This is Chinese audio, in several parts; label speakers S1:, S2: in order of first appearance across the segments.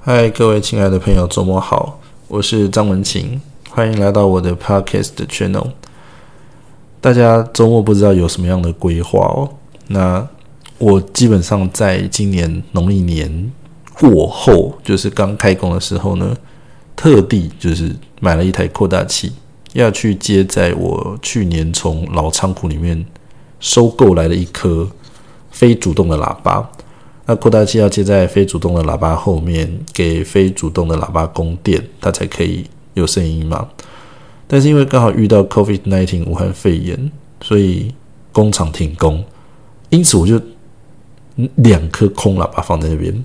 S1: 嗨，各位亲爱的朋友，周末好，我是张文琴，欢迎来到我的 Podcast channel。大家周末不知道有什么样的规划哦？那我基本上在今年农历年过后，就是刚开工的时候呢，特地就是买了一台扩大器，要去接在我去年从老仓库里面收购来的一颗非主动的喇叭。那扩大器要接在非主动的喇叭后面，给非主动的喇叭供电，它才可以有声音嘛。但是因为刚好遇到 COVID-19 武汉肺炎，所以工厂停工，因此我就两颗空喇叭放在那边，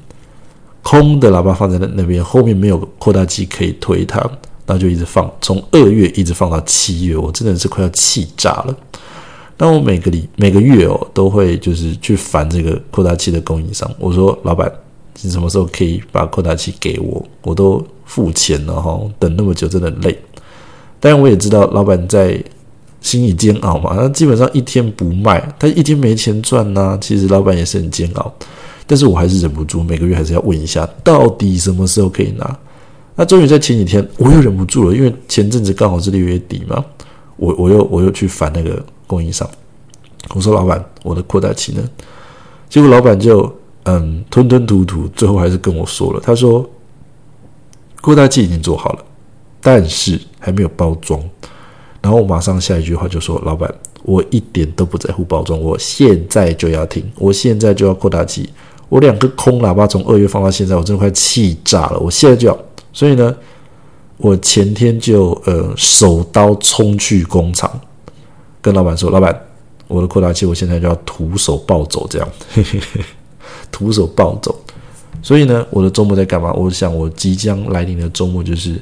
S1: 空的喇叭放在那那边，后面没有扩大器可以推它，那就一直放，从二月一直放到七月，我真的是快要气炸了。那我每个礼每个月哦，都会就是去烦这个扩大器的供应商。我说：“老板，你什么时候可以把扩大器给我？我都付钱了哈，等那么久真的累。”当然，我也知道老板在心里煎熬嘛。他基本上一天不卖，他一天没钱赚呐。其实老板也是很煎熬，但是我还是忍不住每个月还是要问一下，到底什么时候可以拿？那终于在前几天，我又忍不住了，因为前阵子刚好是六月底嘛，我我又我又去烦那个。供应商，我说老板，我的扩大器呢？结果老板就嗯吞吞吐吐，最后还是跟我说了，他说扩大器已经做好了，但是还没有包装。然后我马上下一句话就说，老板，我一点都不在乎包装，我现在就要停，我现在就要扩大器，我两个空喇叭从二月放到现在，我真的快气炸了，我现在就要。所以呢，我前天就呃手刀冲去工厂。跟老板说：“老板，我的扩大器我现在就要徒手抱走，这样，徒手抱走。所以呢，我的周末在干嘛？我想，我即将来临的周末就是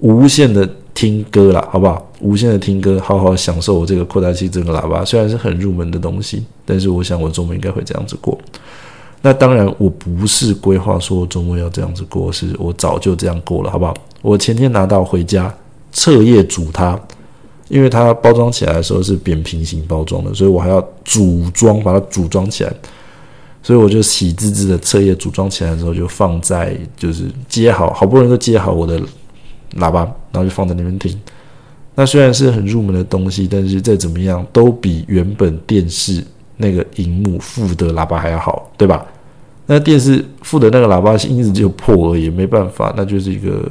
S1: 无限的听歌了，好不好？无限的听歌，好好享受我这个扩大器这个喇叭。虽然是很入门的东西，但是我想我周末应该会这样子过。那当然，我不是规划说周末要这样子过，是我早就这样过了，好不好？我前天拿到回家，彻夜煮它。”因为它包装起来的时候是扁平型包装的，所以我还要组装把它组装起来，所以我就喜滋滋的彻夜组装起来的时候就放在就是接好好不容易都接好我的喇叭，然后就放在那边听。那虽然是很入门的东西，但是再怎么样都比原本电视那个荧幕附的喇叭还要好，对吧？那电视附的那个喇叭音质就破而已，没办法，那就是一个。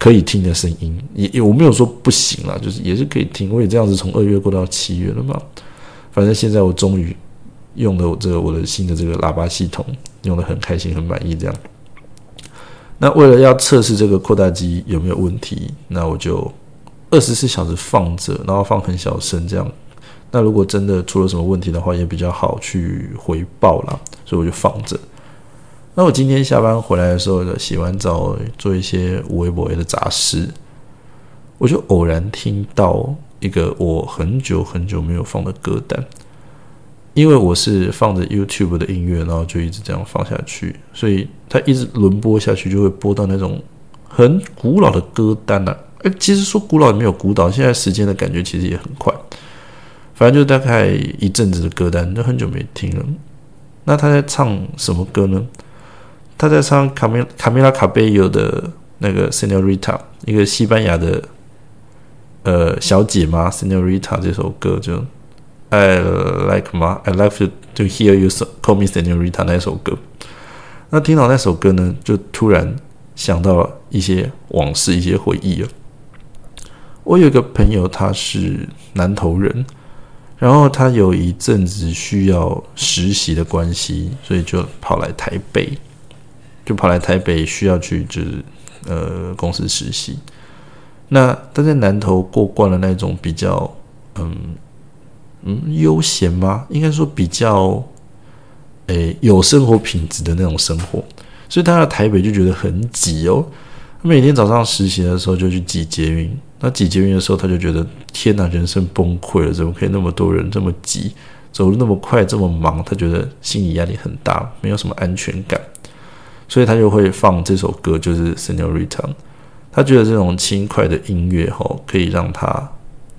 S1: 可以听的声音，也也我没有说不行啦，就是也是可以听。我也这样子从二月过到七月了嘛。反正现在我终于用的这个我的新的这个喇叭系统，用的很开心很满意。这样，那为了要测试这个扩大机有没有问题，那我就二十四小时放着，然后放很小声这样。那如果真的出了什么问题的话，也比较好去回报啦，所以我就放着。那我今天下班回来的时候，洗完澡做一些微博的杂事，我就偶然听到一个我很久很久没有放的歌单。因为我是放着 YouTube 的音乐，然后就一直这样放下去，所以它一直轮播下去，就会播到那种很古老的歌单了。哎，其实说古老也没有古老，现在时间的感觉其实也很快。反正就大概一阵子的歌单，就很久没听了。那他在唱什么歌呢？他在唱卡米卡米拉卡贝尤的那个 Senorita，一个西班牙的呃小姐嘛，Senorita 这首歌就 I like 吗？I like to hear you call me Senorita 那首歌。那听到那首歌呢，就突然想到了一些往事，一些回忆啊。我有一个朋友，他是南投人，然后他有一阵子需要实习的关系，所以就跑来台北。就跑来台北，需要去就是呃公司实习。那他在南投过惯了那种比较嗯嗯悠闲吗？应该说比较诶有生活品质的那种生活。所以他在台北就觉得很挤哦。每天早上实习的时候就去挤捷运，那挤捷运的时候他就觉得天哪，人生崩溃了！怎么可以那么多人这么挤，走路那么快，这么忙？他觉得心理压力很大，没有什么安全感。所以他就会放这首歌，就是《Seniorita》。他觉得这种轻快的音乐吼，可以让他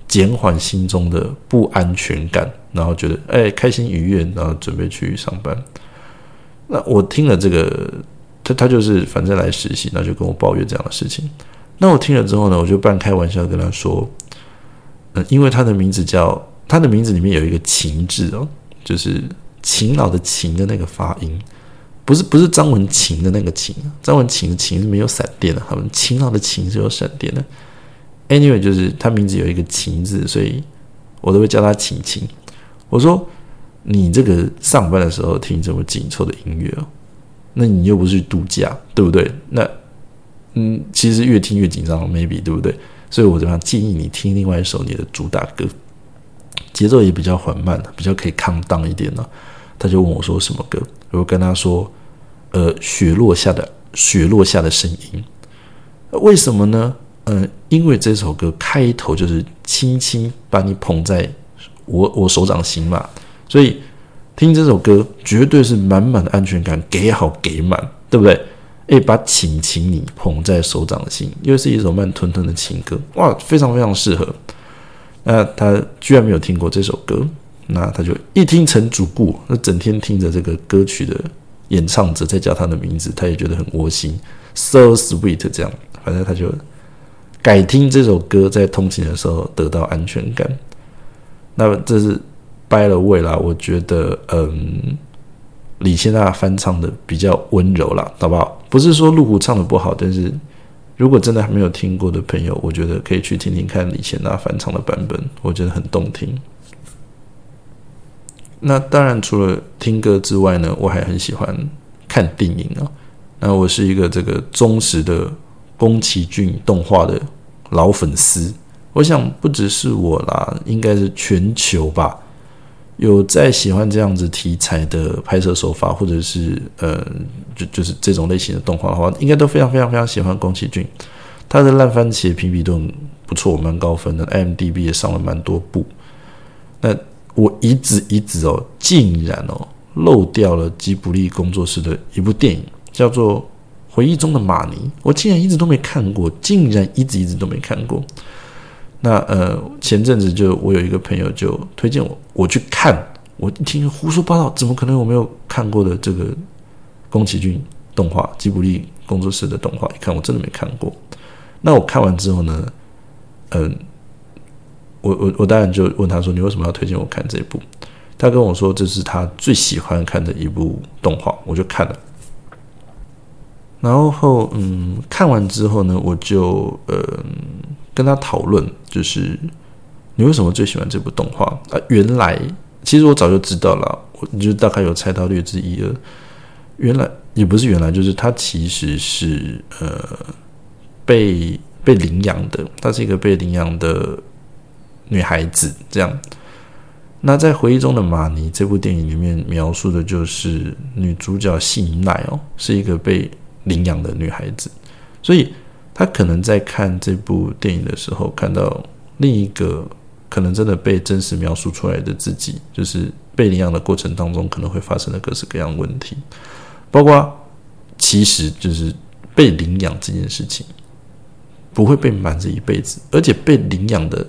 S1: 减缓心中的不安全感，然后觉得哎开心愉悦，然后准备去上班。那我听了这个他他就是反正来实习，那就跟我抱怨这样的事情。那我听了之后呢，我就半开玩笑跟他说，嗯，因为他的名字叫他的名字里面有一个“勤”字哦，就是勤劳的“勤”的那个发音，不是不是张文琴的那个“勤”，张文琴的“琴”是没有闪电的，他们勤劳的“勤”是有闪电的。Anyway，就是他名字有一个“琴”字，所以我都会叫他“琴琴”。我说你这个上班的时候听这么紧凑的音乐哦。那你又不是度假，对不对？那嗯，其实越听越紧张，maybe 对不对？所以我怎么样建议你听另外一首你的主打歌，节奏也比较缓慢，比较可以抗荡一点呢。他就问我说什么歌，我跟他说，呃，雪落下的雪落下的声音。为什么呢？嗯，因为这首歌开头就是轻轻把你捧在我我手掌心嘛，所以。听这首歌绝对是满满的安全感，给好给满，对不对？诶，把请请你捧在手掌心，又是一首慢吞吞的情歌，哇，非常非常适合。那他居然没有听过这首歌，那他就一听成主顾，那整天听着这个歌曲的演唱者在叫他的名字，他也觉得很窝心，so sweet 这样，反正他就改听这首歌，在通勤的时候得到安全感。那这是。掰了味啦，我觉得，嗯，李现娜翻唱的比较温柔啦，好不好？不是说路虎唱的不好，但是如果真的还没有听过的朋友，我觉得可以去听听看李现娜翻唱的版本，我觉得很动听。那当然，除了听歌之外呢，我还很喜欢看电影啊。那我是一个这个忠实的宫崎骏动画的老粉丝，我想不只是我啦，应该是全球吧。有在喜欢这样子题材的拍摄手法，或者是呃，就就是这种类型的动画的话，应该都非常非常非常喜欢宫崎骏。他的烂番茄评比都很不错，蛮高分的，IMDB 也上了蛮多部。那我一直一直哦，竟然哦漏掉了吉卜力工作室的一部电影，叫做《回忆中的玛尼》，我竟然一直都没看过，竟然一直一直都没看过。那呃，前阵子就我有一个朋友就推荐我我去看，我一听胡说八道，怎么可能我没有看过的这个宫崎骏动画吉卜力工作室的动画？一看我真的没看过。那我看完之后呢，嗯，我我我当然就问他说：“你为什么要推荐我看这部？”他跟我说这是他最喜欢看的一部动画，我就看了。然后嗯，看完之后呢，我就呃。跟他讨论，就是你为什么最喜欢这部动画啊？原来其实我早就知道了，我就大概有猜到略知一二。原来也不是原来，就是他其实是呃被被领养的，他是一个被领养的女孩子。这样，那在回忆中的玛尼这部电影里面描述的就是女主角信奈哦，是一个被领养的女孩子，所以。她可能在看这部电影的时候，看到另一个可能真的被真实描述出来的自己，就是被领养的过程当中可能会发生的各式各样问题，包括其实就是被领养这件事情不会被瞒着一辈子，而且被领养的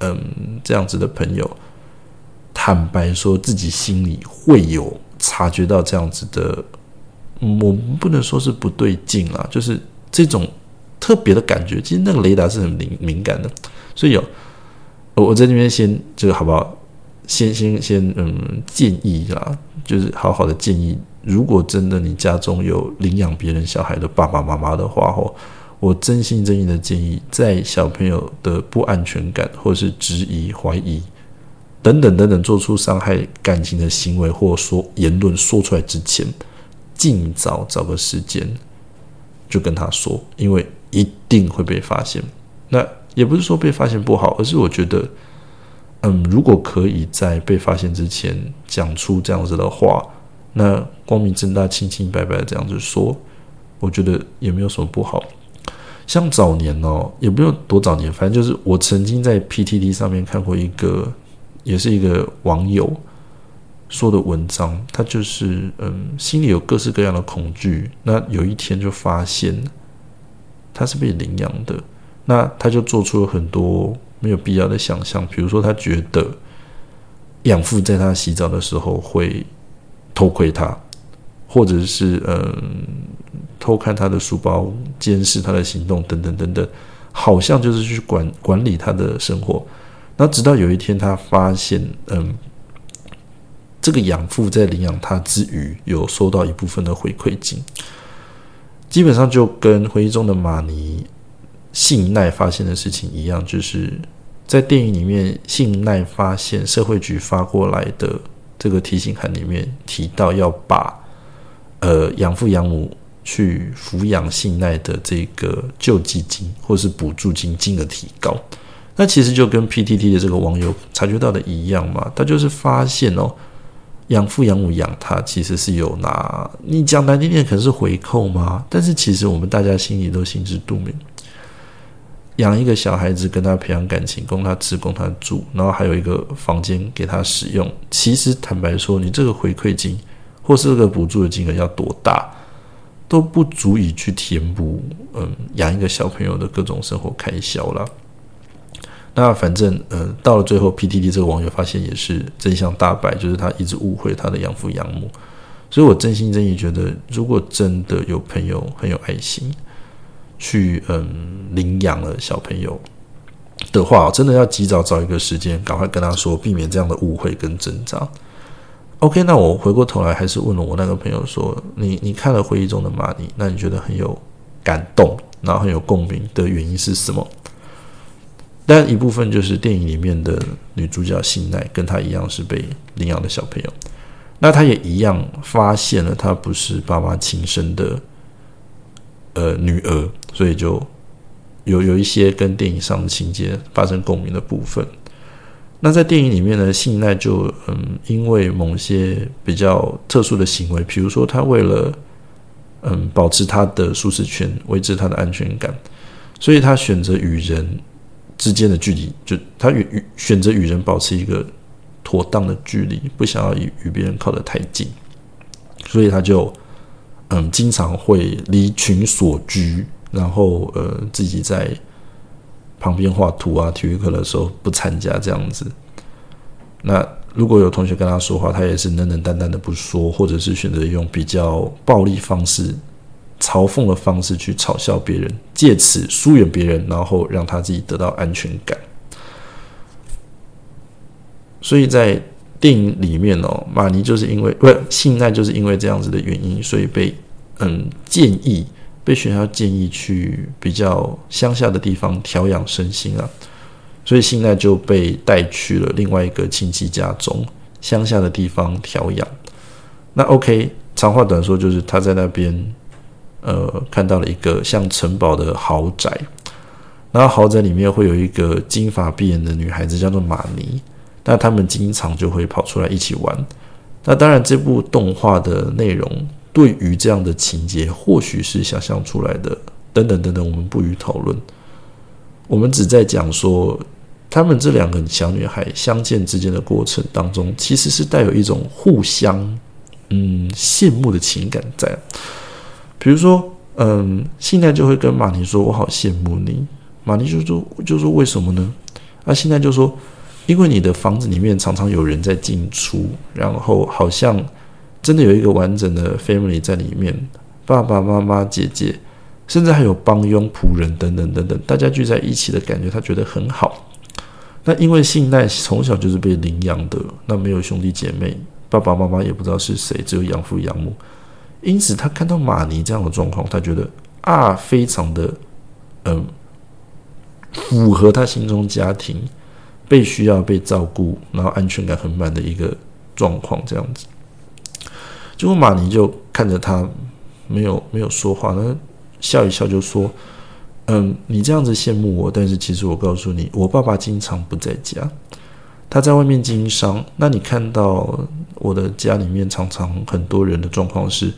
S1: 嗯这样子的朋友，坦白说自己心里会有察觉到这样子的，我不能说是不对劲啦，就是这种。特别的感觉，其实那个雷达是很敏敏感的，所以有我在这边先这个好不好？先先先嗯，建议啦，就是好好的建议，如果真的你家中有领养别人小孩的爸爸妈妈的话，吼，我真心真意的建议，在小朋友的不安全感或是质疑、怀疑等等等等，做出伤害感情的行为或说言论说出来之前，尽早找个时间就跟他说，因为。一定会被发现，那也不是说被发现不好，而是我觉得，嗯，如果可以在被发现之前讲出这样子的话，那光明正大、清清白白的这样子说，我觉得也没有什么不好。像早年哦，也不用多早年，反正就是我曾经在 PTT 上面看过一个，也是一个网友说的文章，他就是嗯，心里有各式各样的恐惧，那有一天就发现。他是被领养的，那他就做出了很多没有必要的想象，比如说他觉得养父在他洗澡的时候会偷窥他，或者是嗯，偷看他的书包、监视他的行动等等等等，好像就是去管管理他的生活。那直到有一天，他发现，嗯，这个养父在领养他之余，有收到一部分的回馈金。基本上就跟回忆中的马尼信奈发现的事情一样，就是在电影里面，信奈发现社会局发过来的这个提醒函里面提到要把呃养父养母去抚养信赖的这个救济金或是补助金金额提高。那其实就跟 PTT 的这个网友察觉到的一样嘛，他就是发现哦。养父养母养他，其实是有拿你讲难听点，可能是回扣吗？但是其实我们大家心里都心知肚明，养一个小孩子，跟他培养感情，供他吃，供他住，然后还有一个房间给他使用。其实坦白说，你这个回馈金或是这个补助的金额要多大，都不足以去填补嗯养一个小朋友的各种生活开销了。那反正，呃，到了最后，PTT 这个网友发现也是真相大白，就是他一直误会他的养父养母。所以我真心真意觉得，如果真的有朋友很有爱心，去嗯领养了小朋友的话，真的要及早找一个时间，赶快跟他说，避免这样的误会跟挣扎。OK，那我回过头来还是问了我那个朋友说，你你看了回忆中的玛尼，那你觉得很有感动，然后很有共鸣的原因是什么？但一部分就是电影里面的女主角信奈，跟她一样是被领养的小朋友，那她也一样发现了她不是爸妈亲生的呃女儿，所以就有有一些跟电影上的情节发生共鸣的部分。那在电影里面呢，信奈就嗯，因为某些比较特殊的行为，比如说他为了嗯保持他的舒适圈，维持他的安全感，所以他选择与人。之间的距离，就他与与选择与人保持一个妥当的距离，不想要与与别人靠得太近，所以他就嗯经常会离群所居，然后呃自己在旁边画图啊，体育课的时候不参加这样子。那如果有同学跟他说话，他也是冷冷淡淡的不说，或者是选择用比较暴力方式。嘲讽的方式去嘲笑别人，借此疏远别人，然后让他自己得到安全感。所以在电影里面哦，马尼就是因为不信赖，就是因为这样子的原因，所以被嗯建议被学校建议去比较乡下的地方调养身心啊，所以信赖就被带去了另外一个亲戚家中乡下的地方调养。那 OK，长话短说，就是他在那边。呃，看到了一个像城堡的豪宅，然后豪宅里面会有一个金发碧眼的女孩子，叫做玛尼。那他们经常就会跑出来一起玩。那当然，这部动画的内容对于这样的情节，或许是想象出来的。等等等等，我们不予讨论。我们只在讲说，他们这两个小女孩相见之间的过程当中，其实是带有一种互相嗯羡慕的情感在。比如说，嗯，现在就会跟马尼说：“我好羡慕你。”马尼就说：“就说为什么呢？”啊，现在就说：“因为你的房子里面常常有人在进出，然后好像真的有一个完整的 family 在里面，爸爸妈妈、姐姐，甚至还有帮佣、仆人等等等等，大家聚在一起的感觉，他觉得很好。那因为信奈从小就是被领养的，那没有兄弟姐妹，爸爸妈妈也不知道是谁，只有养父养母。”因此，他看到马尼这样的状况，他觉得啊，非常的嗯，符合他心中家庭被需要、被照顾，然后安全感很满的一个状况。这样子，结果马尼就看着他，没有没有说话，那笑一笑就说：“嗯，你这样子羡慕我，但是其实我告诉你，我爸爸经常不在家，他在外面经商。那你看到我的家里面常常很多人的状况是。”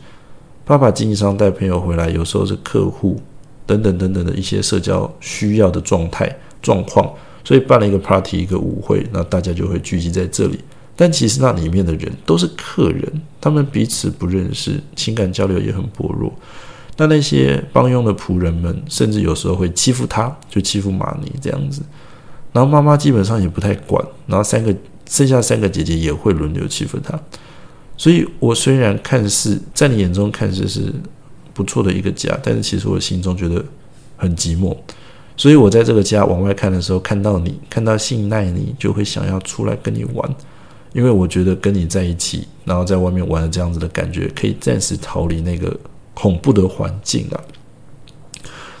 S1: 爸爸经商带朋友回来，有时候是客户等等等等的一些社交需要的状态状况，所以办了一个 party 一个舞会，那大家就会聚集在这里。但其实那里面的人都是客人，他们彼此不认识，情感交流也很薄弱。那那些帮佣的仆人们，甚至有时候会欺负他，就欺负玛尼这样子。然后妈妈基本上也不太管，然后三个剩下三个姐姐也会轮流欺负他。所以，我虽然看似在你眼中看似是不错的一个家，但是其实我心中觉得很寂寞。所以我在这个家往外看的时候，看到你，看到信赖你，就会想要出来跟你玩，因为我觉得跟你在一起，然后在外面玩的这样子的感觉，可以暂时逃离那个恐怖的环境啊。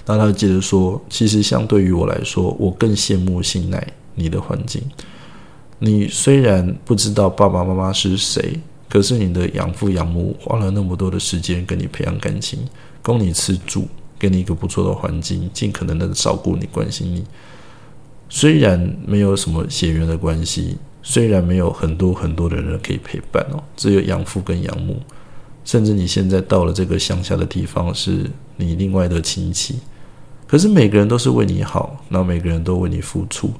S1: 然后他接着说：“其实相对于我来说，我更羡慕信赖你的环境。你虽然不知道爸爸妈妈是谁，可是你的养父养母花了那么多的时间跟你培养感情，供你吃住。”给你一个不错的环境，尽可能的照顾你、关心你。虽然没有什么血缘的关系，虽然没有很多很多的人可以陪伴哦，只有养父跟养母，甚至你现在到了这个乡下的地方，是你另外的亲戚。可是每个人都是为你好，那每个人都为你付出。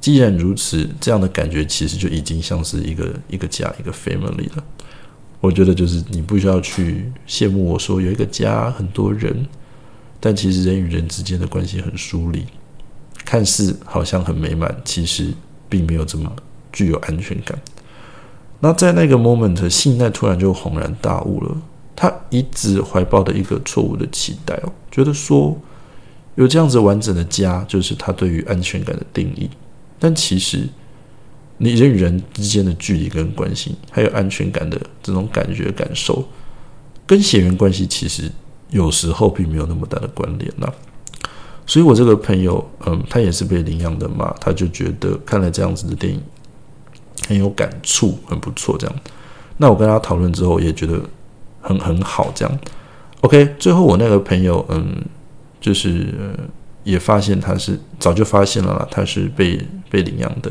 S1: 既然如此，这样的感觉其实就已经像是一个一个家、一个 family 了。我觉得就是你不需要去羡慕我说有一个家，很多人。但其实人与人之间的关系很疏离，看似好像很美满，其实并没有这么具有安全感。那在那个 moment，信奈突然就恍然大悟了。他一直怀抱的一个错误的期待哦，觉得说有这样子完整的家，就是他对于安全感的定义。但其实你人与人之间的距离跟关系，还有安全感的这种感觉感受，跟血缘关系其实。有时候并没有那么大的关联呐，所以我这个朋友，嗯，他也是被领养的嘛，他就觉得看了这样子的电影很有感触，很不错这样。那我跟他讨论之后，也觉得很很好这样。OK，最后我那个朋友，嗯，就是也发现他是早就发现了，他是被被领养的。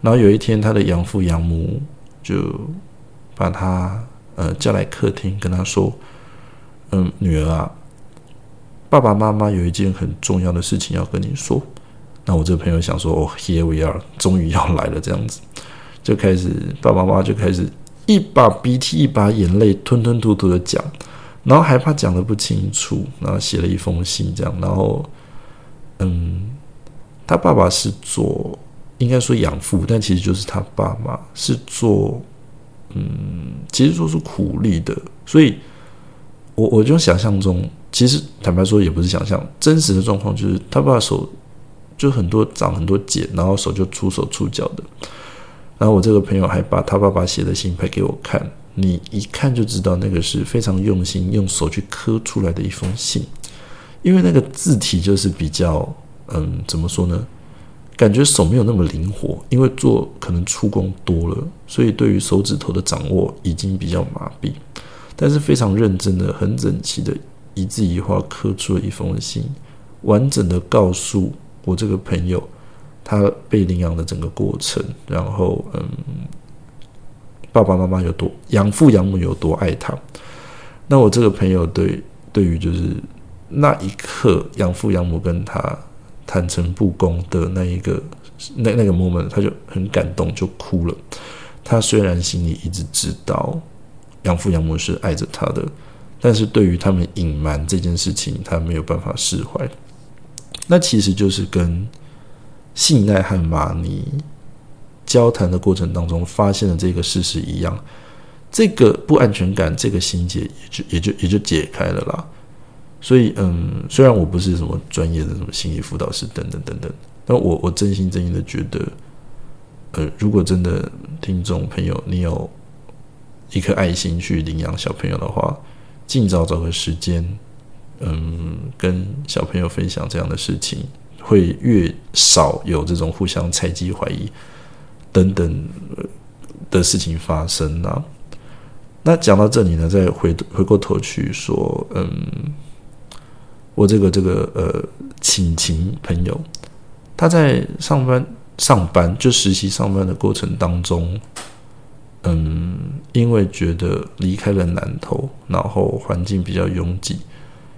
S1: 然后有一天，他的养父养母就把他呃叫来客厅，跟他说。嗯，女儿啊，爸爸妈妈有一件很重要的事情要跟你说。那我这个朋友想说，哦，Here we are，终于要来了，这样子就开始，爸爸妈妈就开始一把鼻涕一把眼泪，吞吞吐吐的讲，然后害怕讲的不清楚，然后写了一封信，这样，然后，嗯，他爸爸是做，应该说养父，但其实就是他爸妈是做，嗯，其实说是苦力的，所以。我我就想象中，其实坦白说也不是想象，真实的状况就是他爸手就很多长很多茧，然后手就出手出脚的。然后我这个朋友还把他爸爸写的信拍给我看，你一看就知道那个是非常用心用手去刻出来的一封信，因为那个字体就是比较嗯怎么说呢？感觉手没有那么灵活，因为做可能出工多了，所以对于手指头的掌握已经比较麻痹。但是非常认真的、很整齐的，一字一画刻出了一封信，完整的告诉我这个朋友他被领养的整个过程，然后嗯，爸爸妈妈有多养父养母有多爱他。那我这个朋友对对于就是那一刻养父养母跟他坦诚不公的那一个那那个 moment，他就很感动，就哭了。他虽然心里一直知道。养父养母是爱着他的，但是对于他们隐瞒这件事情，他没有办法释怀。那其实就是跟信赖和马尼交谈的过程当中发现的这个事实一样，这个不安全感，这个心结也就也就也就解开了啦。所以，嗯，虽然我不是什么专业的什么心理辅导师等等等等，但我我真心真意的觉得，呃，如果真的听众朋友你有。一颗爱心去领养小朋友的话，尽早找个时间，嗯，跟小朋友分享这样的事情，会越少有这种互相猜忌、怀疑等等的事情发生呢。那讲到这里呢，再回回过头去说，嗯，我这个这个呃，亲情朋友，他在上班上班就实习上班的过程当中。嗯，因为觉得离开了南头，然后环境比较拥挤，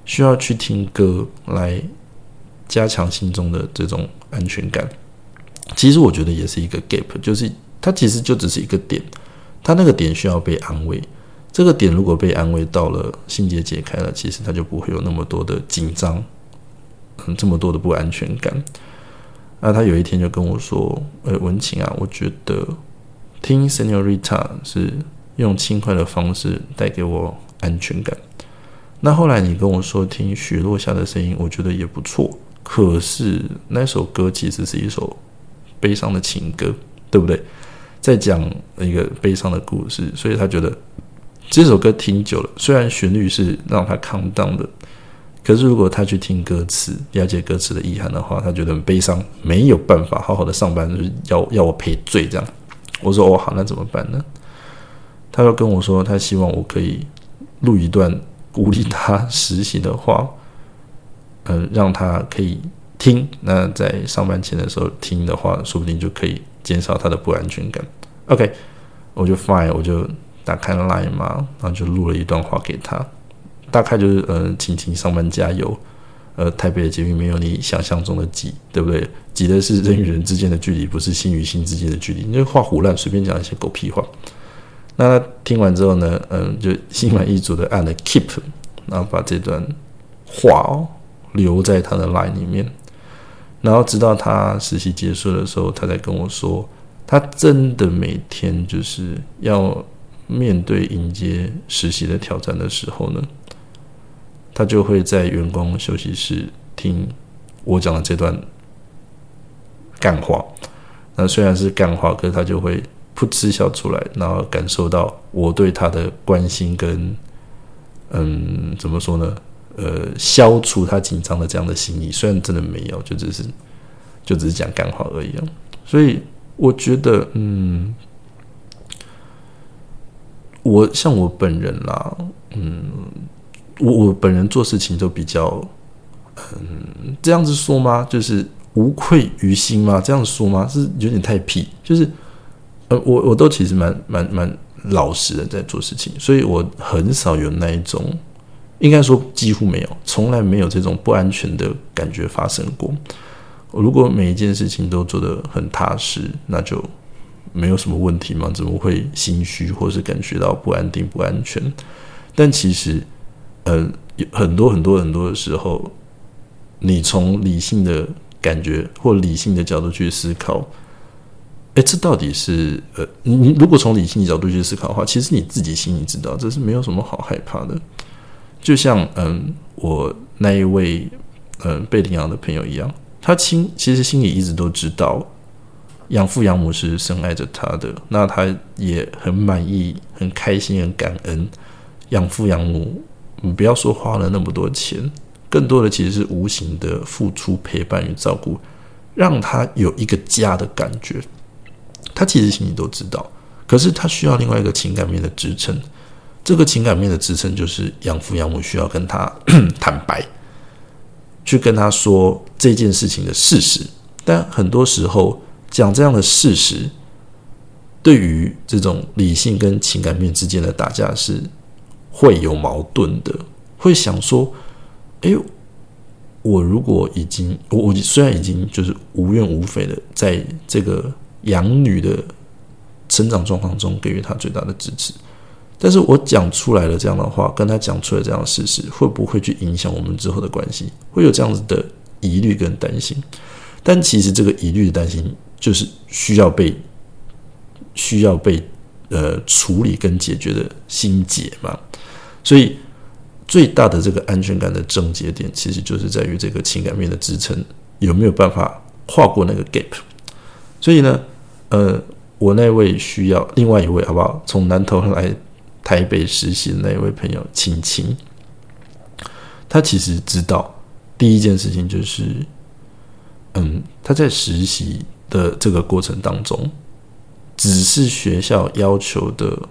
S1: 需要去听歌来加强心中的这种安全感。其实我觉得也是一个 gap，就是它其实就只是一个点，它那个点需要被安慰。这个点如果被安慰到了，心结解开了，其实他就不会有那么多的紧张，嗯，这么多的不安全感。那他有一天就跟我说：“呃，文晴啊，我觉得。”听 Senorita 是用轻快的方式带给我安全感。那后来你跟我说听雪落下的声音，我觉得也不错。可是那首歌其实是一首悲伤的情歌，对不对？在讲一个悲伤的故事，所以他觉得这首歌听久了，虽然旋律是让他抗荡的，可是如果他去听歌词，了解歌词的意涵的话，他觉得很悲伤，没有办法好好的上班，就是要要我赔罪这样。我说哦好，那怎么办呢？他又跟我说，他希望我可以录一段鼓励他实习的话，嗯，让他可以听。那在上班前的时候听的话，说不定就可以减少他的不安全感。OK，我就 fine，我就打开了 Line 嘛，然后就录了一段话给他，大概就是呃，请请上班加油。呃，台北的捷运没有你想象中的挤，对不对？挤的是人与人之间的距离，不是心与心之间的距离。你就画胡乱，随便讲一些狗屁话。那他听完之后呢，嗯，就心满意足的按了 keep，然后把这段话哦留在他的 line 里面。然后直到他实习结束的时候，他才跟我说，他真的每天就是要面对迎接实习的挑战的时候呢。他就会在员工休息室听我讲的这段干话。那虽然是干话，可是他就会噗嗤笑出来，然后感受到我对他的关心跟嗯，怎么说呢？呃，消除他紧张的这样的心理。虽然真的没有，就只是就只是讲干话而已啊。所以我觉得，嗯，我像我本人啦，嗯。我我本人做事情都比较，嗯，这样子说吗？就是无愧于心吗？这样说吗？是有点太屁。就是，呃，我我都其实蛮蛮蛮老实的在做事情，所以我很少有那一种，应该说几乎没有，从来没有这种不安全的感觉发生过。如果每一件事情都做得很踏实，那就没有什么问题嘛？怎么会心虚或是感觉到不安定、不安全？但其实。呃，很多很多很多的时候，你从理性的感觉或理性的角度去思考，哎，这到底是呃，你如果从理性角度去思考的话，其实你自己心里知道，这是没有什么好害怕的。就像嗯，我那一位嗯被领养的朋友一样，他心其实心里一直都知道养父养母是深爱着他的，那他也很满意、很开心、很感恩养父养母。你不要说花了那么多钱，更多的其实是无形的付出、陪伴与照顾，让他有一个家的感觉。他其实心里都知道，可是他需要另外一个情感面的支撑。这个情感面的支撑就是养父养母需要跟他 坦白，去跟他说这件事情的事实。但很多时候讲这样的事实，对于这种理性跟情感面之间的打架是。会有矛盾的，会想说：“哎，我如果已经我我虽然已经就是无怨无悔的在这个养女的成长状况中给予她最大的支持，但是我讲出来了这样的话，跟他讲出来这样的事实，会不会去影响我们之后的关系？会有这样子的疑虑跟担心。但其实这个疑虑的担心，就是需要被需要被呃处理跟解决的心结嘛。”所以，最大的这个安全感的症结点，其实就是在于这个情感面的支撑有没有办法跨过那个 gap。所以呢，呃，我那位需要另外一位好不好？从南投来台北实习的那一位朋友青青，他其实知道第一件事情就是，嗯，他在实习的这个过程当中，只是学校要求的。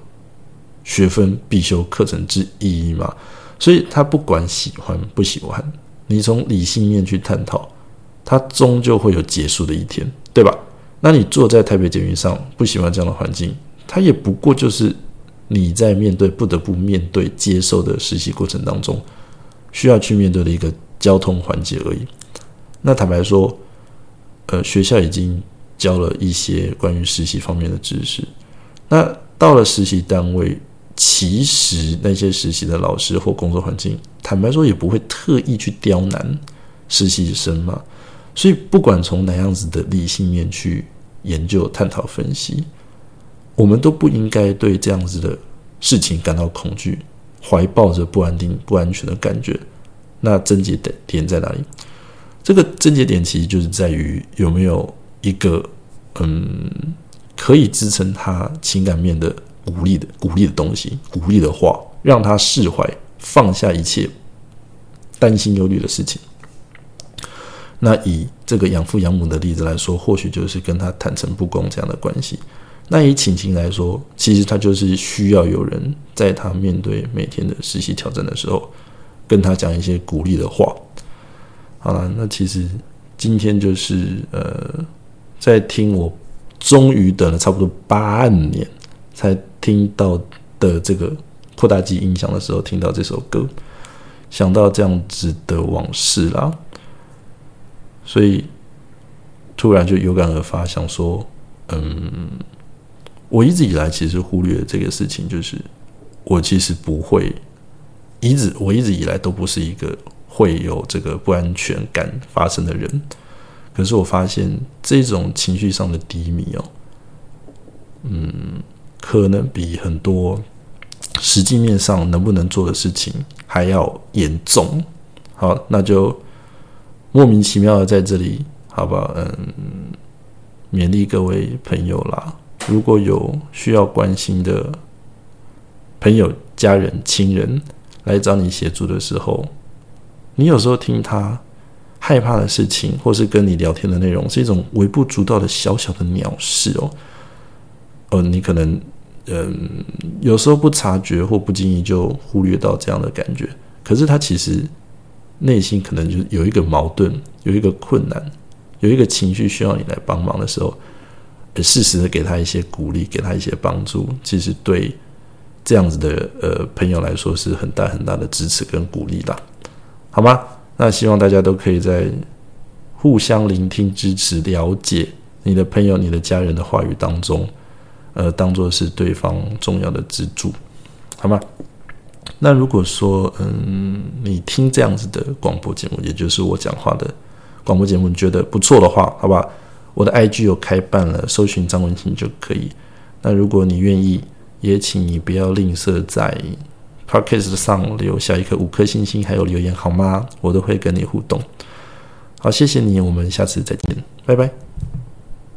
S1: 学分必修课程之一嘛，所以他不管喜欢不喜欢，你从理性面去探讨，他终究会有结束的一天，对吧？那你坐在台北捷运上，不喜欢这样的环境，他也不过就是你在面对不得不面对接受的实习过程当中，需要去面对的一个交通环节而已。那坦白说，呃，学校已经教了一些关于实习方面的知识，那到了实习单位。其实那些实习的老师或工作环境，坦白说也不会特意去刁难实习生嘛。所以不管从哪样子的理性面去研究、探讨、分析，我们都不应该对这样子的事情感到恐惧，怀抱着不安定、不安全的感觉。那症结点点在哪里？这个症结点其实就是在于有没有一个嗯，可以支撑他情感面的鼓励的鼓励的东西、鼓励的话，让他释怀、放下一切担心、忧虑的事情。那以这个养父养母的例子来说，或许就是跟他坦诚不公这样的关系。那以晴晴来说，其实他就是需要有人在他面对每天的实习挑战的时候，跟他讲一些鼓励的话。好了，那其实今天就是呃，在听我终于等了差不多八年才听到的这个扩大机音响的时候，听到这首歌，想到这样子的往事啦。所以突然就有感而发，想说，嗯，我一直以来其实忽略这个事情，就是我其实不会一直，我一直以来都不是一个会有这个不安全感发生的人。可是我发现这种情绪上的低迷哦，嗯，可能比很多实际面上能不能做的事情还要严重。好，那就。莫名其妙的在这里，好吧，嗯，勉励各位朋友啦。如果有需要关心的朋友、家人、亲人来找你协助的时候，你有时候听他害怕的事情，或是跟你聊天的内容，是一种微不足道的小小的鸟事哦。呃，你可能嗯，有时候不察觉或不经意就忽略到这样的感觉，可是他其实。内心可能就有一个矛盾，有一个困难，有一个情绪需要你来帮忙的时候，适时的给他一些鼓励，给他一些帮助，其实对这样子的呃朋友来说是很大很大的支持跟鼓励啦，好吗？那希望大家都可以在互相聆听、支持、了解你的朋友、你的家人的话语当中，呃，当做是对方重要的支柱，好吗？那如果说，嗯，你听这样子的广播节目，也就是我讲话的广播节目，你觉得不错的话，好吧，我的 IG 有开办了，搜寻张文清就可以。那如果你愿意，也请你不要吝啬在 Podcast 上留下一颗五颗星星，还有留言好吗？我都会跟你互动。好，谢谢你，我们下次再见，拜拜。